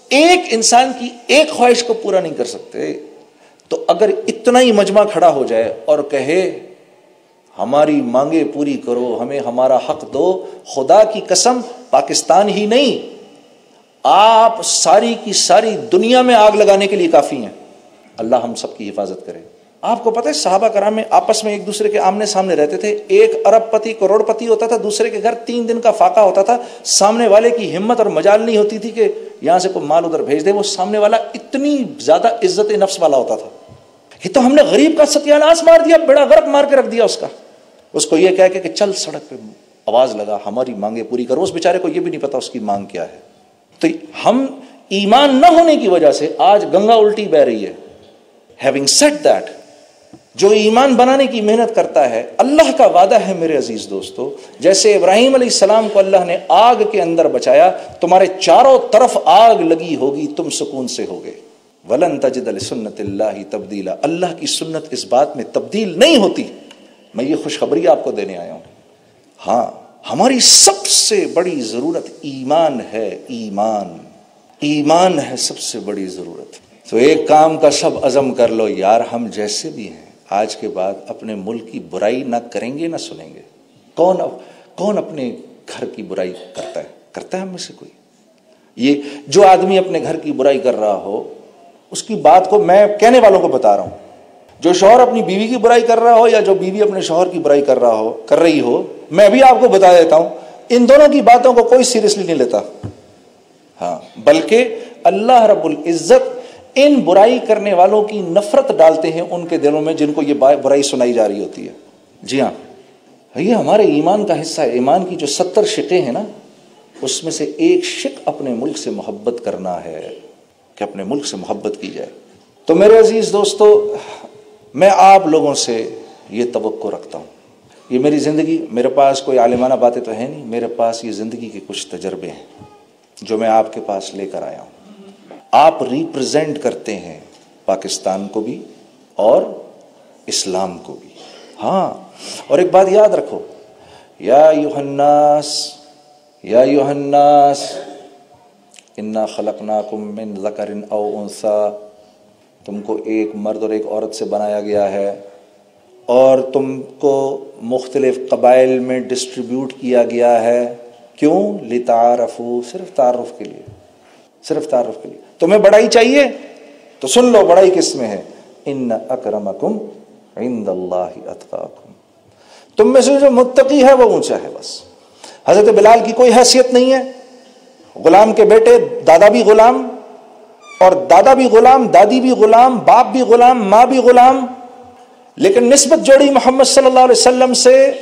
ایک انسان کی ایک خواہش کو پورا نہیں کر سکتے، تو اگر اتنا ہی مجمع کھڑا ہو جائے اور کہے، ہماری مانگے پوری کرو، ہمیں ہمارا حق دو، خدا کی قسم پاکستان ہی نہیں، آپ ساری کی ساری دنیا میں آگ لگانے کے لیے کافی ہیں۔ اللہ ہم سب کی حفاظت کرے۔ آپ کو پتہ ہے صحابہ کرام میں آپس میں ایک دوسرے کے آمنے سامنے رہتے تھے۔ ایک ارب پتی کروڑ پتی ہوتا تھا، دوسرے کے گھر تین دن کا فاقہ ہوتا تھا۔ سامنے والے کی ہمت اور مجال نہیں ہوتی تھی کہ یہاں سے کوئی مال ادھر بھیج دے۔ وہ سامنے والا اتنی زیادہ عزت نفس والا ہوتا تھا۔ یہ تو ہم نے غریب کا ستیاناس مار دیا، بڑا غرق مار کے رکھ دیا اس کا۔ اس کو یہ کہہ کہ چل سڑک پہ آواز لگا، ہماری مانگے پوری کرو۔ اس بیچارے کو یہ بھی نہیں پتا اس کی مانگ کیا ہے۔ تو ہم ایمان نہ ہونے کی وجہ سے آج گنگا الٹی بہ رہی ہے۔ ہیونگ سیٹ دیٹ جو ایمان بنانے کی محنت کرتا ہے، اللہ کا وعدہ ہے میرے عزیز دوستو، جیسے ابراہیم علیہ السلام کو اللہ نے آگ کے اندر بچایا، تمہارے چاروں طرف آگ لگی ہوگی، تم سکون سے ہوگے۔ ولن تجد سنت اللہ تبدیلا۔ اللہ کی سنت اس بات میں تبدیل نہیں ہوتی۔ میں یہ خوشخبری آپ کو دینے آیا ہوں۔ ہاں ہماری سب سے بڑی ضرورت ایمان ہے، ایمان۔ ایمان ہے سب سے بڑی ضرورت۔ تو ایک کام کا سب عزم کر لو، یار، ہم جیسے بھی ہیں۔ آج کے بعد اپنے ملک کی برائی نہ کریں گے نہ سنیں گے۔ کون کون اپنے گھر کی برائی کرتا ہے؟ کرتا ہے ہم میں سے کوئی۔ یہ جو آدمی اپنے گھر کی برائی کر رہا ہو، اس کی بات کو میں کہنے والوں کو بتا رہا ہوں۔ جو شوہر اپنی بیوی کی برائی کر رہا ہو یا جو بیوی اپنے شوہر کی برائی کر رہا ہو، کر رہی ہو، میں بھی آپ کو بتا دیتا ہوں، ان دونوں کی باتوں کو کوئی سیریسلی نہیں لیتا۔ ہاں بلکہ اللہ رب العزت ان برائی کرنے والوں کی نفرت ڈالتے ہیں ان کے دلوں میں جن کو یہ برائی سنائی جا رہی ہوتی ہے۔ جی ہاں۔ یہ ہمارے ایمان کا حصہ ہے۔ ایمان کی جو ستر شکیں ہیں نا، اس میں سے ایک شک اپنے ملک سے محبت کرنا ہے، کہ اپنے ملک سے محبت کی جائے۔ تو میرے عزیز دوستو، میں آپ لوگوں سے یہ توقع رکھتا ہوں۔ یہ میری زندگی، میرے پاس کوئی عالمانہ باتیں تو ہے نہیں، میرے پاس یہ زندگی کے کچھ تجربے ہیں جو میں آپ کے پاس لے کر آیا ہوں۔ آپ ریپرزینٹ کرتے ہیں پاکستان کو بھی اور اسلام کو بھی۔ ہاں اور ایک بات یاد رکھو۔ یا یوحناس یا یوحناس انا خلقنا کم من ذکر او انسا تم کو ایک مرد اور ایک عورت سے بنایا گیا ہے۔ اور تم کو مختلف قبائل میں ڈسٹریبیوٹ کیا گیا ہے۔ کیوں؟ لتعارفو، صرف تعارف کے لیے۔ صرف تعارف کے لیے۔ تمہیں بڑائی چاہیے؟ تو سن لو بڑائی کس میں ہے۔ ان اکرمکم عند اللہ اتقاکم۔ تم میں سے جو متقی ہے وہ اونچا ہے بس۔ حضرت بلال کی کوئی حیثیت نہیں ہے۔ غلام کے بیٹے دادا بھی غلام اور دادا بھی غلام، دادی بھی غلام، باپ بھی غلام، ماں بھی غلام۔ لیکن نسبت جوڑی محمد صلی اللہ علیہ وسلم سے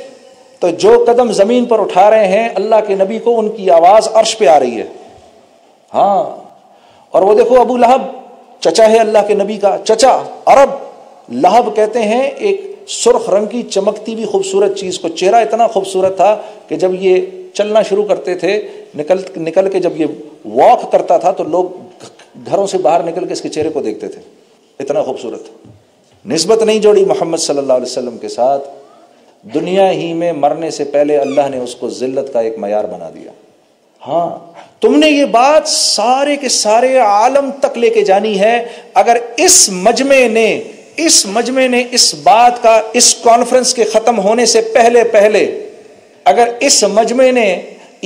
تو جو قدم زمین پر اٹھا رہے ہیں، اللہ کے نبی کو ان کی آواز عرش پہ آ رہی ہے۔ ہاں اور وہ دیکھو ابو لہب، چچا ہے اللہ کے نبی کا۔ چچا، عرب، لہب کہتے ہیں ایک سرخ رنگ کی چمکتی ہوئی خوبصورت چیز کو۔ چہرہ اتنا خوبصورت تھا کہ جب یہ چلنا شروع کرتے تھے، نکل نکل کے جب یہ واک کرتا تھا تو لوگ گھروں سے باہر نکل کے اس کے چہرے کو دیکھتے تھے۔ اتنا خوبصورت نسبت نہیں جوڑی محمد صلی اللہ علیہ وسلم کے ساتھ۔ دنیا ہی میں مرنے سے پہلے اللہ نے اس کو ذلت کا ایک معیار بنا دیا۔ ہاں تم نے یہ بات سارے کے سارے عالم تک لے کے جانی ہے، اگر اس مجمع نے، اس مجمع نے اس بات کا، اس کانفرنس کے ختم ہونے سے پہلے پہلے، اگر اس مجمع نے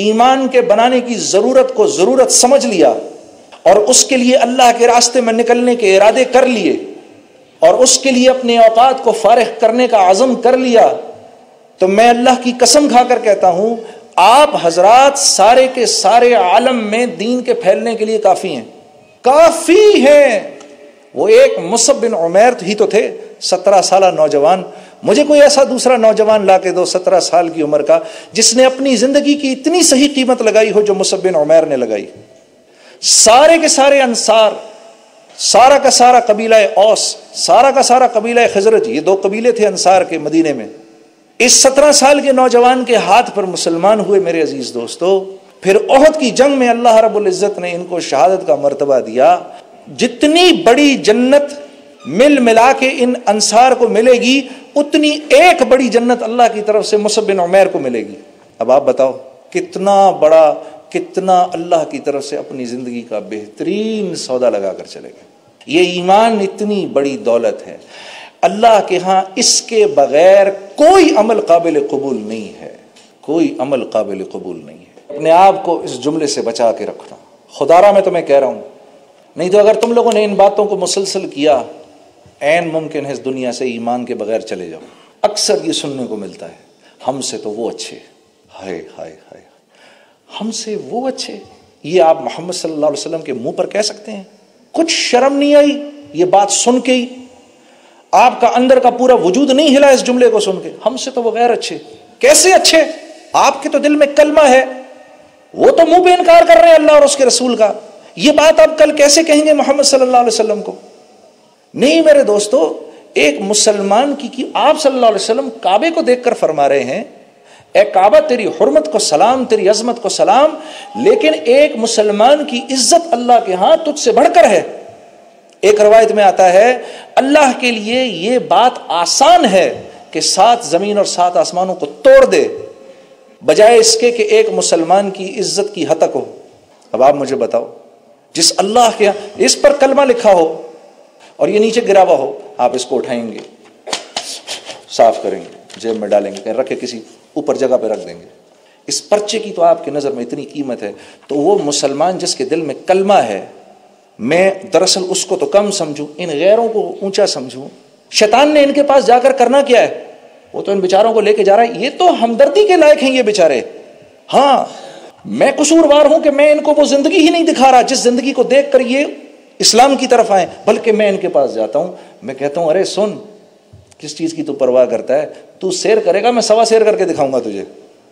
ایمان کے بنانے کی ضرورت کو ضرورت سمجھ لیا اور اس کے لیے اللہ کے راستے میں نکلنے کے ارادے کر لیے اور اس کے لیے اپنے اوقات کو فارغ کرنے کا عزم کر لیا، تو میں اللہ کی قسم کھا کر کہتا ہوں آپ حضرات سارے کے سارے عالم میں دین کے پھیلنے کے لیے کافی ہیں۔ کافی ہیں۔ وہ ایک مصب بن عمیر ہی تو تھے، سترہ سالہ نوجوان۔ مجھے کوئی ایسا دوسرا نوجوان لا کے دو، سترہ سال کی عمر کا، جس نے اپنی زندگی کی اتنی صحیح قیمت لگائی ہو جو مصب بن عمیر نے لگائی۔ سارے کے سارے انصار، سارا کا سارا قبیلہ اوس، سارا کا سارا قبیلہ خزرت یہ دو قبیلے تھے انصار کے مدینے میں۔ اس سترہ سال کے نوجوان کے ہاتھ پر مسلمان ہوئے میرے عزیز دوستو، پھر عہد کی جنگ میں اللہ رب العزت نے ان کو شہادت کا مرتبہ دیا۔ جتنی بڑی جنت مل ملا کے ان انصار کو ملے گی، اتنی ایک بڑی جنت اللہ کی طرف سے مصبن عمیر کو ملے گی۔ اب آپ بتاؤ، کتنا بڑا، کتنا اللہ کی طرف سے اپنی زندگی کا بہترین سودا لگا کر چلے گا یہ ایمان اتنی بڑی دولت ہے۔ اللہ کے ہاں اس کے بغیر کوئی عمل قابل قبول نہیں ہے۔ کوئی عمل قابل قبول نہیں ہے۔ اپنے آپ کو اس جملے سے بچا کے رکھنا۔ خدارہ میں تمہیں کہہ رہا ہوں، نہیں تو اگر تم لوگوں نے ان باتوں کو مسلسل کیا این ممکن ہے اس دنیا سے ایمان کے بغیر چلے جاؤ۔ اکثر یہ سننے کو ملتا ہے، ہم سے تو وہ اچھے۔ ہائے ہائے ہائے۔ ہم سے وہ اچھے۔ یہ آپ محمد صلی اللہ علیہ وسلم کے منہ پر کہہ سکتے ہیں۔ کچھ شرم نہیں آئی، یہ بات سن کے ہی آپ کا اندر کا پورا وجود نہیں ہلا اس جملے کو سن کے۔ ہم سے تو وہ غیر اچھے۔ کیسے اچھے؟ آپ کے تو دل میں کلمہ ہے۔ وہ تو منہ پہ انکار کر رہے ہیں اللہ اور اس کے رسول کا۔ یہ بات آپ کل کیسے کہیں گے محمد صلی اللہ علیہ وسلم کو؟ نہیں میرے دوستو، ایک مسلمان کی کی آپ صلی اللہ علیہ وسلم کعبے کو دیکھ کر فرما رہے ہیں، اے کعبہ، تیری حرمت کو سلام، تیری عظمت کو سلام، لیکن ایک مسلمان کی عزت اللہ کے ہاں تجھ سے بڑھ کر ہے۔ ایک روایت میں آتا ہے، اللہ کے لیے یہ بات آسان ہے کہ سات زمین اور سات آسمانوں کو توڑ دے، بجائے اس کے کہ ایک مسلمان کی عزت کی حتک ہو۔ اب آپ مجھے بتاؤ، جس اللہ کے اس پر کلمہ لکھا ہو اور یہ نیچے گرا ہوا ہو، آپ اس کو اٹھائیں گے، صاف کریں گے، جیب میں ڈالیں گے رکھے کسی اوپر جگہ پہ رکھ دیں گے۔ اس پرچے کی تو آپ کی نظر میں اتنی قیمت ہے، تو وہ مسلمان جس کے دل میں کلمہ ہے میں دراصل اس کو تو کم سمجھوں، ان غیروں کو اونچا سمجھوں۔ شیطان نے ان کے پاس جا کر کرنا کیا ہے؟ وہ تو ان بیچاروں کو لے کے جا رہا ہے۔ یہ تو ہمدردی کے لائق ہیں یہ بیچارے۔ ہاں میں قصوروار ہوں کہ میں ان کو وہ زندگی ہی نہیں دکھا رہا، جس زندگی کو دیکھ کر یہ اسلام کی طرف آئے، بلکہ میں ان کے پاس جاتا ہوں۔ میں کہتا ہوں، ارے سن، کس چیز کی تو پرواہ کرتا ہے؟ تو سیر کرے گا، میں سوا سیر کر کے دکھاؤں گا تجھے۔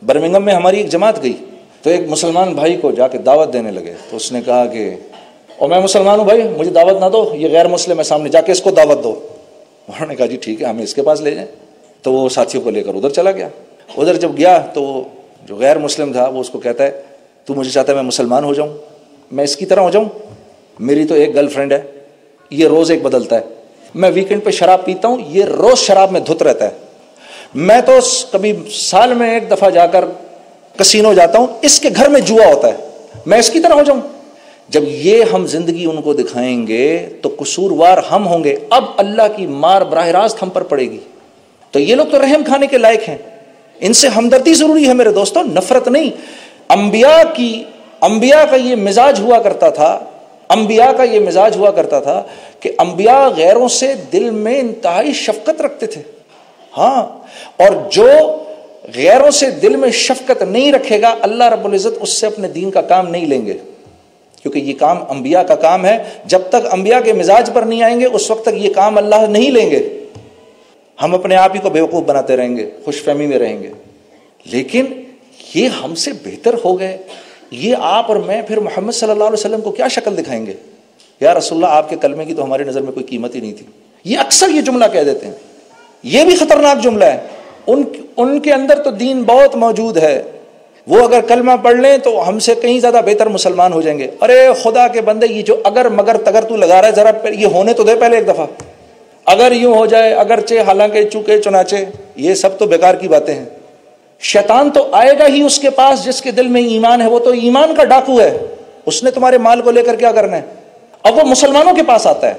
برمنگم میں ہماری ایک جماعت گئی، تو ایک مسلمان بھائی کو جا کے دعوت دینے لگے۔ تو اس نے کہا کہ اور میں مسلمان ہوں بھائی، مجھے دعوت نہ دو، یہ غیر مسلم ہے، سامنے جا کے اس کو دعوت دو۔ انہوں نے کہا جی ٹھیک ہے، ہمیں اس کے پاس لے جائیں۔ تو وہ ساتھیوں کو لے کر ادھر چلا گیا۔ ادھر جب گیا تو وہ جو غیر مسلم تھا، وہ اس کو کہتا ہے، تو مجھے چاہتا ہے میں مسلمان ہو جاؤں، میں اس کی طرح ہو جاؤں۔ میری تو ایک گرل فرینڈ ہے، یہ روز ایک بدلتا ہے۔ میں ویکینڈ پہ شراب پیتا ہوں، یہ روز شراب میں دھت رہتا ہے۔ میں تو کبھی سال میں ایک دفعہ جا کر کسینو جاتا ہوں، اس کے گھر میں جوا ہوتا ہے۔ میں اس کی طرح ہو جاؤں۔ جب یہ ہم زندگی ان کو دکھائیں گے تو قصوروار ہم ہوں گے۔ اب اللہ کی مار براہ راست ہم پر پڑے گی۔ تو یہ لوگ تو رحم کھانے کے لائق ہیں۔ ان سے ہمدردی ضروری ہے میرے دوستوں نفرت نہیں۔ انبیاء کی، انبیاء کا یہ مزاج ہوا کرتا تھا، انبیاء کا یہ مزاج ہوا کرتا تھا کہ انبیاء غیروں سے دل میں انتہائی شفقت رکھتے تھے۔ ہاں اور جو غیروں سے دل میں شفقت نہیں رکھے گا، اللہ رب العزت اس سے اپنے دین کا کام نہیں لیں گے۔ کیونکہ یہ کام انبیاء کا کام ہے، جب تک انبیاء کے مزاج پر نہیں آئیں گے، اس وقت تک یہ کام اللہ نہیں لیں گے۔ ہم اپنے آپ ہی کو بیوقوف بناتے رہیں گے خوش فہمی میں رہیں گے۔ لیکن یہ ہم سے بہتر ہو گئے۔ یہ آپ اور میں پھر محمد صلی اللہ علیہ وسلم کو کیا شکل دکھائیں گے؟ یا رسول اللہ، آپ کے کلمے کی تو ہماری نظر میں کوئی قیمت ہی نہیں تھی۔ یہ اکثر یہ جملہ کہہ دیتے ہیں۔ یہ بھی خطرناک جملہ ہے۔ ان ان کے اندر تو دین بہت موجود ہے۔ وہ اگر کلمہ پڑھ لیں تو ہم سے کہیں زیادہ بہتر مسلمان ہو جائیں گے۔ ارے خدا کے بندے، یہ جو اگر مگر تگر تو لگا رہا ہے، ذرا یہ ہونے تو دے پہلے ایک دفعہ۔ اگر یوں ہو جائے، اگرچہ حالانکہ چونکہ چنانچہ یہ سب تو بیکار کی باتیں ہیں۔ شیطان تو آئے گا ہی اس کے پاس جس کے دل میں ایمان ہے، وہ تو ایمان کا ڈاکو ہے۔ اس نے تمہارے مال کو لے کر کیا کرنا ہے؟ اب وہ مسلمانوں کے پاس آتا ہے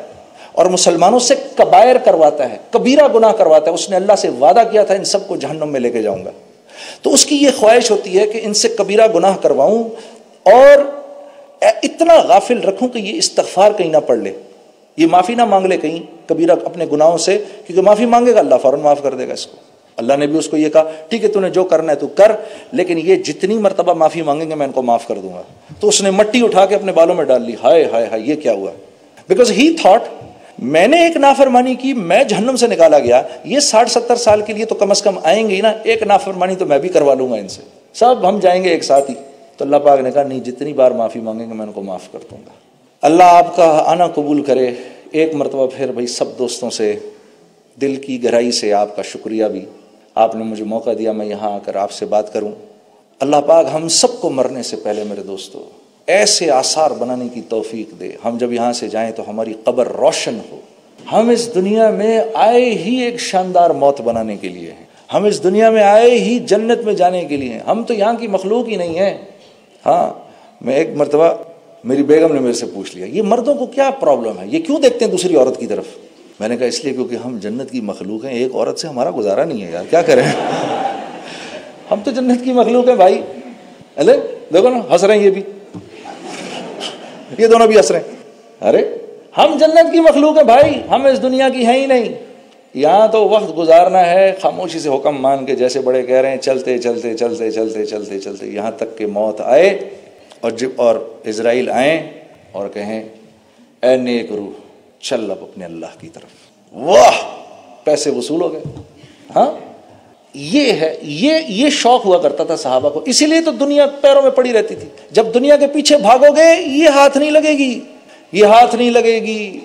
اور مسلمانوں سے کبائر کرواتا ہے، کبیرہ گناہ کرواتا ہے۔ اس نے اللہ سے وعدہ کیا تھا، ان سب کو جہنم میں لے کے جاؤں گا۔ تو اس کی یہ خواہش ہوتی ہے کہ ان سے کبیرہ گناہ کرواؤں اور اتنا غافل رکھوں کہ یہ استغفار کہیں نہ پڑھ لے۔ یہ معافی نہ مانگ لے کہیں کبیرہ اپنے گناہوں سے، کیونکہ معافی مانگے گا، اللہ فوراً معاف کر دے گا اس کو۔ اللہ نے بھی اس کو یہ کہا، ٹھیک ہے، تو نے جو کرنا ہے تو کر، لیکن یہ جتنی مرتبہ معافی مانگیں گے، میں ان کو معاف کر دوں گا۔ تو اس نے مٹی اٹھا کے اپنے بالوں میں ڈال لی۔ ہائے ہائے ہائے، یہ کیا ہوا؟ بیکاز ہی تھاٹ میں نے ایک نافرمانی کی، میں جہنم سے نکالا گیا۔ یہ ساٹھ ستر سال کے لیے تو کم از کم آئیں گے ہی نا۔ ایک نافرمانی تو میں بھی کروا لوں گا ان سے۔ سب ہم جائیں گے ایک ساتھ ہی۔ تو اللہ پاک نے کہا، نہیں، جتنی بار معافی مانگیں گے، میں ان کو معاف کر دوں گا۔ اللہ آپ کا آنا قبول کرے۔ ایک مرتبہ پھر بھائی سب دوستوں سے، دل کی گہرائی سے آپ کا شکریہ بھی۔ آپ نے مجھے موقع دیا، میں یہاں آ کر آپ سے بات کروں۔ اللہ پاک ہم سب کو مرنے سے پہلے میرے دوستوں ایسے آثار بنانے کی توفیق دے۔ ہم جب یہاں سے جائیں تو ہماری قبر روشن ہو۔ ہم اس دنیا میں آئے ہی ایک شاندار موت بنانے کے لیے ہیں۔ ہم اس دنیا میں آئے ہی جنت میں جانے کے لیے ہیں۔ ہم تو یہاں کی مخلوق ہی نہیں ہیں۔ ہاں میں ایک مرتبہ میری بیگم نے میرے سے پوچھ لیا، یہ مردوں کو کیا پرابلم ہے؟ یہ کیوں دیکھتے ہیں دوسری عورت کی طرف؟ میں نے کہا، اس لیے کیونکہ ہم جنت کی مخلوق ہیں، ایک عورت سے ہمارا گزارا نہیں ہے یار، کیا کریں؟ ہم تو جنت کی مخلوق ہیں بھائی۔ دیکھو نا، ہنس رہے ہیں یہ بھی۔ یہ دونوں بھی ہنس رہے ہیں ارے؟ ہم جنت کی مخلوق ہیں بھائی، ہم اس دنیا کی ہیں ہی نہیں۔ یہاں تو وقت گزارنا ہے، خاموشی سے حکم مان کے جیسے بڑے کہہ رہے ہیں، چلتے چلتے چلتے چلتے چلتے چلتے، یہاں تک کہ موت آئے اور جب اور اسرائیل آئیں اور کہیں، اے نیک روح، چل اب اپنے اللہ کی طرف۔ واہ! پیسے وصول ہو گئے۔ ہاں؟ یہ ہے، یہ یہ شوق ہوا کرتا تھا صحابہ کو۔ اسی لیے تو دنیا پیروں میں پڑی رہتی تھی۔ جب دنیا کے پیچھے بھاگو گے، یہ ہاتھ نہیں لگے گی۔ یہ ہاتھ نہیں لگے گی۔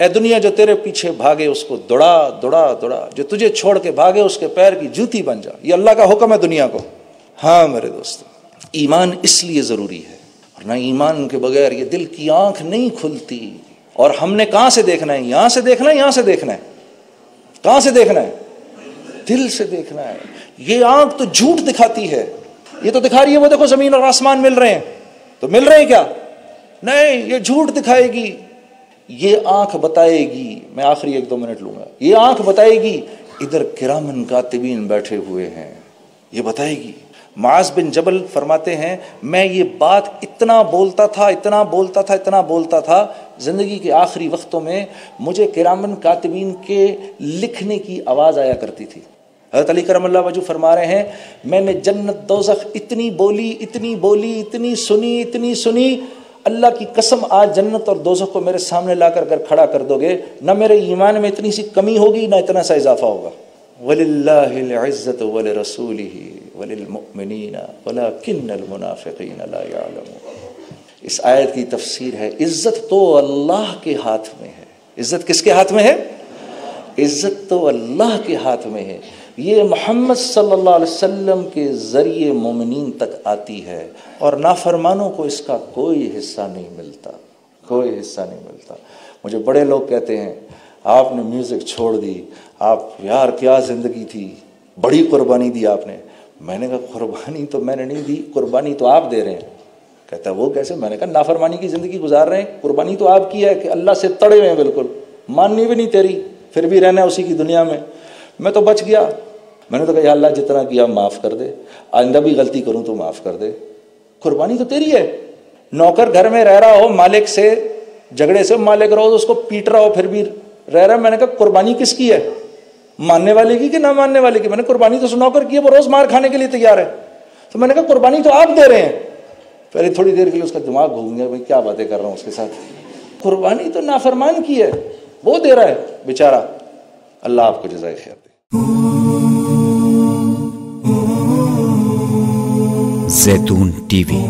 اے دنیا، جو تیرے پیچھے بھاگے، اس کو دوڑا دوڑا دوڑا۔ جو تجھے چھوڑ کے بھاگے، اس کے پیر کی جوتی بن جا۔ یہ اللہ کا حکم ہے دنیا کو۔ ہاں میرے دوست ایمان اس لیے ضروری ہے۔ اور نہ ایمان کے بغیر یہ دل کی آنکھ نہیں کھلتی۔ اور ہم نے کہاں سے دیکھنا ہے؟ یہاں سے دیکھنا ہے، یہاں سے دیکھنا ہے۔ کہاں سے دیکھنا ہے؟ دل سے دیکھنا ہے۔ یہ آنکھ تو جھوٹ دکھاتی ہے۔ یہ تو دکھا رہی ہے، وہ دیکھو زمین اور آسمان مل رہے ہیں۔ تو مل رہے ہیں کیا؟ نہیں، یہ جھوٹ دکھائے گی۔ یہ آنکھ بتائے گی۔ میں آخری ایک دو منٹ لوں گا۔ یہ آنکھ بتائے گی، ادھر کرامن کاتبین بیٹھے ہوئے ہیں۔ یہ بتائے گی۔ معاذ بن جبل فرماتے ہیں، میں یہ بات اتنا بولتا تھا، اتنا بولتا تھا، اتنا بولتا تھا، زندگی کے آخری وقتوں میں مجھے کرامن کاتبین کے لکھنے کی آواز آیا کرتی تھی۔ حضرت علی کرم اللہ وجو فرما رہے ہیں، میں نے جنت دوزخ اتنی بولی اتنی بولی، اتنی سنی اتنی سنی، اللہ کی قسم آج جنت اور دوزخ کو میرے سامنے لا کر اگر کھڑا کر دو گے، نہ میرے ایمان میں اتنی سی کمی ہوگی، نہ اتنا سا اضافہ ہوگا۔ وَلِلَّهِ الْعِزَّةُ وَلِرَسُولِهِ وَلِلْمُؤْمِنِينَ وَلَكِنَّ الْمُنَافِقِينَ لَا اس آیت کی تفسیر ہے، عزت تو اللہ کے ہاتھ میں ہے۔ عزت کس کے ہاتھ میں ہے؟ عزت تو اللہ کے ہاتھ میں ہے۔ یہ محمد صلی اللہ علیہ وسلم کے ذریعے مومنین تک آتی ہے اور نافرمانوں کو اس کا کوئی حصہ نہیں ملتا، کوئی حصہ نہیں ملتا۔ مجھے بڑے لوگ کہتے ہیں، آپ نے میوزک چھوڑ دی، آپ یار کیا زندگی تھی، بڑی قربانی دی آپ نے۔ میں نے کہا، قربانی تو میں نے نہیں دی، قربانی تو آپ دے رہے ہیں۔ کہتا ہے، وہ کیسے؟ میں نے کہا، نافرمانی کی زندگی گزار رہے ہیں، قربانی تو آپ کی ہے کہ اللہ سے تڑے ہوئے ہیں بالکل، ماننی بھی نہیں تیری، پھر بھی رہنا اسی کی دنیا میں۔ میں تو بچ گیا۔ میں نے تو کہا، یا اللہ، جتنا کیا معاف کر دے۔ آئندہ بھی غلطی کروں تو معاف کر دے۔ قربانی تو تیری ہے۔ نوکر گھر میں رہ رہا ہو، مالک سے، جھگڑے سے، مالک رہو اس کو پیٹ رہا ہو، پھر بھی رہ رہا میں نے کہا، قربانی کس کی ہے؟ ماننے والے کی کہ نہ ماننے والے کی؟ میں نے قربانی تو نوکر کی ہے، وہ روز مار کھانے کے لیے تیار ہے۔ تو میں نے کہا، قربانی تو آپ دے رہے ہیں۔ پہلے تھوڑی دیر کے لیے اس کا دماغ گھوم گیا، بھائی، کیا باتیں کر رہا ہوں اس کے ساتھ؟ قربانی تو نافرمان کی ہے، وہ دے رہا ہے، بیچارہ۔ اللہ آپ کو جزائے خیر۔ زیتون ٹی وی